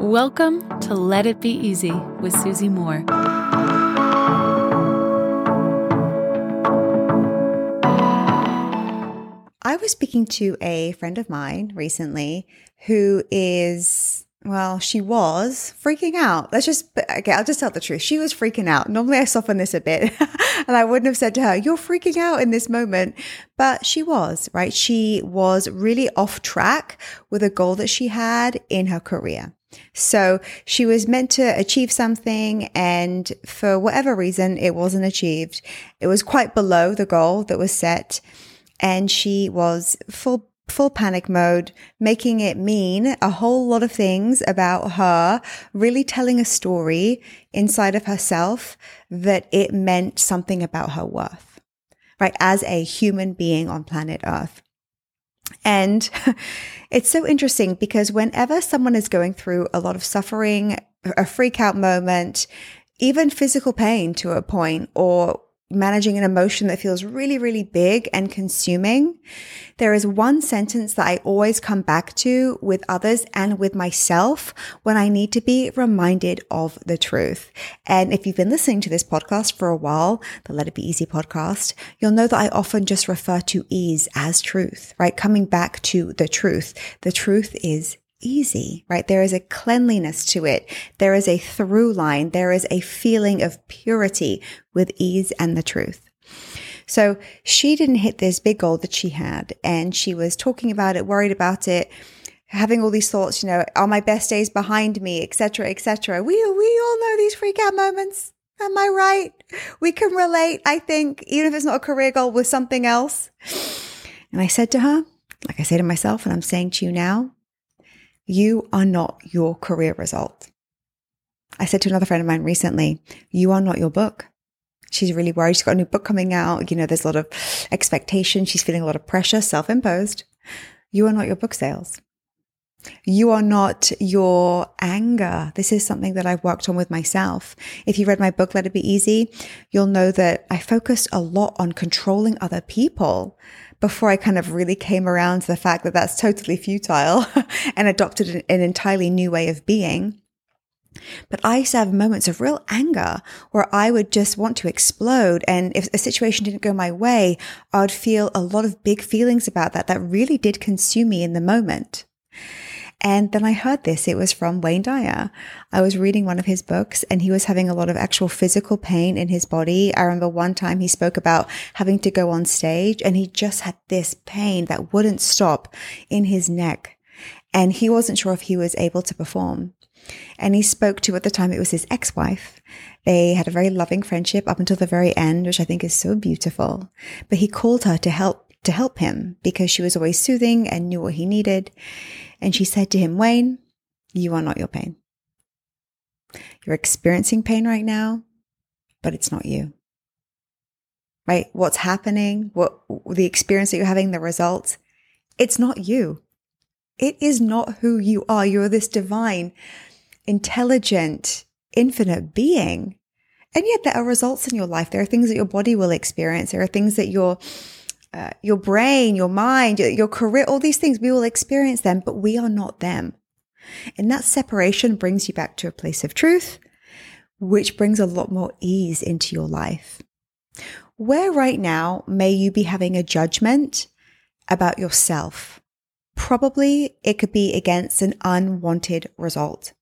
Welcome to Let It Be Easy with Susie Moore. I was speaking to a friend of mine recently who is, well, she was freaking out. Let's just, okay, I'll just tell the truth. She was freaking out. Normally I soften this a bit and I wouldn't have said to her, you're freaking out in this moment. But she was, right? She was really off track with a goal that she had in her career. So she was meant to achieve something and for whatever reason, it wasn't achieved. It was quite below the goal that was set and she was full full panic mode, making it mean a whole lot of things about her, really telling a story inside of herself that it meant something about her worth, right? As a human being on planet Earth. And it's so interesting because whenever someone is going through a lot of suffering, a freak out moment, even physical pain to a point, or managing an emotion that feels really, really big and consuming, there is one sentence that I always come back to with others and with myself when I need to be reminded of the truth. And if you've been listening to this podcast for a while, the Let It Be Easy podcast, you'll know that I often just refer to ease as truth, right? Coming back to the truth. The truth is easy, right? There is a cleanliness to it. There is a through line. There is a feeling of purity with ease and the truth. So she didn't hit this big goal that she had and she was talking about it, worried about it, having all these thoughts, you know, are my best days behind me, etc., etc. We, we all know these freak out moments. Am I right? We can relate, I think, even if it's not a career goal with something else. And I said to her, like I say to myself, and I'm saying to you now, you are not your career result. I said to another friend of mine recently, you are not your book. She's really worried. She's got a new book coming out. You know, there's a lot of expectation. She's feeling a lot of pressure, self imposed. You are not your book sales. You are not your anger. This is something that I've worked on with myself. If you read my book, Let It Be Easy, you'll know that I focused a lot on controlling other people before I kind of really came around to the fact that that's totally futile and adopted an, an entirely new way of being. But I used to have moments of real anger where I would just want to explode. And if a situation didn't go my way, I would feel a lot of big feelings about that that really did consume me in the moment. And then I heard this. It was from Wayne Dyer. I was reading one of his books and he was having a lot of actual physical pain in his body. I remember one time he spoke about having to go on stage and he just had this pain that wouldn't stop in his neck. And he wasn't sure if he was able to perform. And he spoke to, at the time, it was his ex wife. They had a very loving friendship up until the very end, which I think is so beautiful. But he called her to help, to help him because she was always soothing and knew what he needed. And she said to him, Wayne, you are not your pain. You're experiencing pain right now, but it's not you. Right? What's happening, what the experience that you're having, the results, it's not you. It is not who you are. You're this divine, intelligent, infinite being. And yet there are results in your life. There are things that your body will experience. There are things that your uh, your brain, your mind, your career, all these things, we will experience them, but we are not them. And that separation brings you back to a place of truth, which brings a lot more ease into your life. Where right now may you be having a judgment about yourself? Probably it could be against an unwanted result,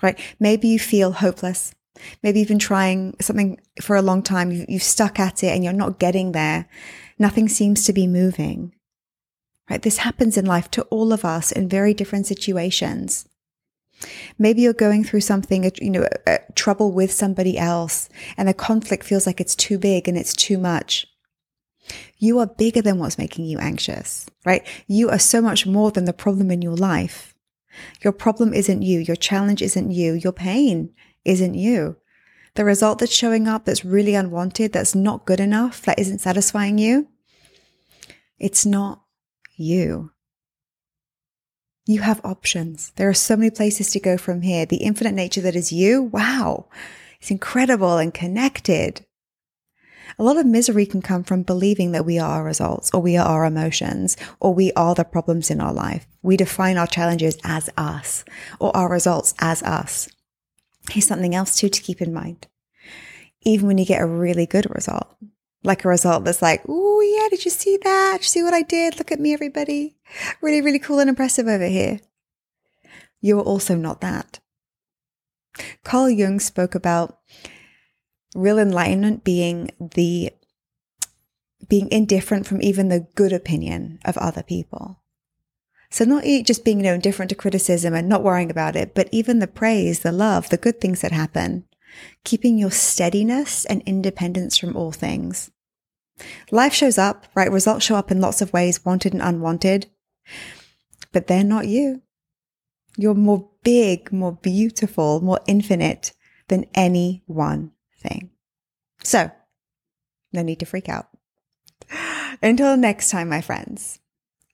right? Maybe you feel hopeless. Maybe you've been trying something for a long time. You've, stuck at it and you're not getting there. Nothing seems to be moving. Right? This happens in life to all of us in very different situations. Maybe you're going through something, you know, trouble with somebody else and the conflict feels like it's too big and it's too much. You are bigger than what's making you anxious, right? You are so much more than the problem in your life. Your problem isn't you. Your challenge isn't you. Your pain isn't you the result that's showing up that's really unwanted, that's not good enough, that isn't satisfying you, it's not you. You have options. There are so many places to go from here. The infinite nature that is you, wow, it's incredible and connected. A lot of misery can come from believing that we are our results or we are our emotions or we are the problems in our life. We define our challenges as us or our results as us. Here's something else too to keep in mind. Even when you get a really good result, like a result that's like, oh yeah, did you see that? Did you see what I did? Look at me, everybody. Really, really cool and impressive over here. You are also not that. Carl Jung spoke about real enlightenment being the being indifferent from even the good opinion of other people. So not just being, you know, indifferent to criticism and not worrying about it, but even the praise, the love, the good things that happen, keeping your steadiness and independence from all things. Life shows up, right? Results show up in lots of ways, wanted and unwanted, but they're not you. You're more big, more beautiful, more infinite than any one thing. So, no need to freak out. Until next time, my friends,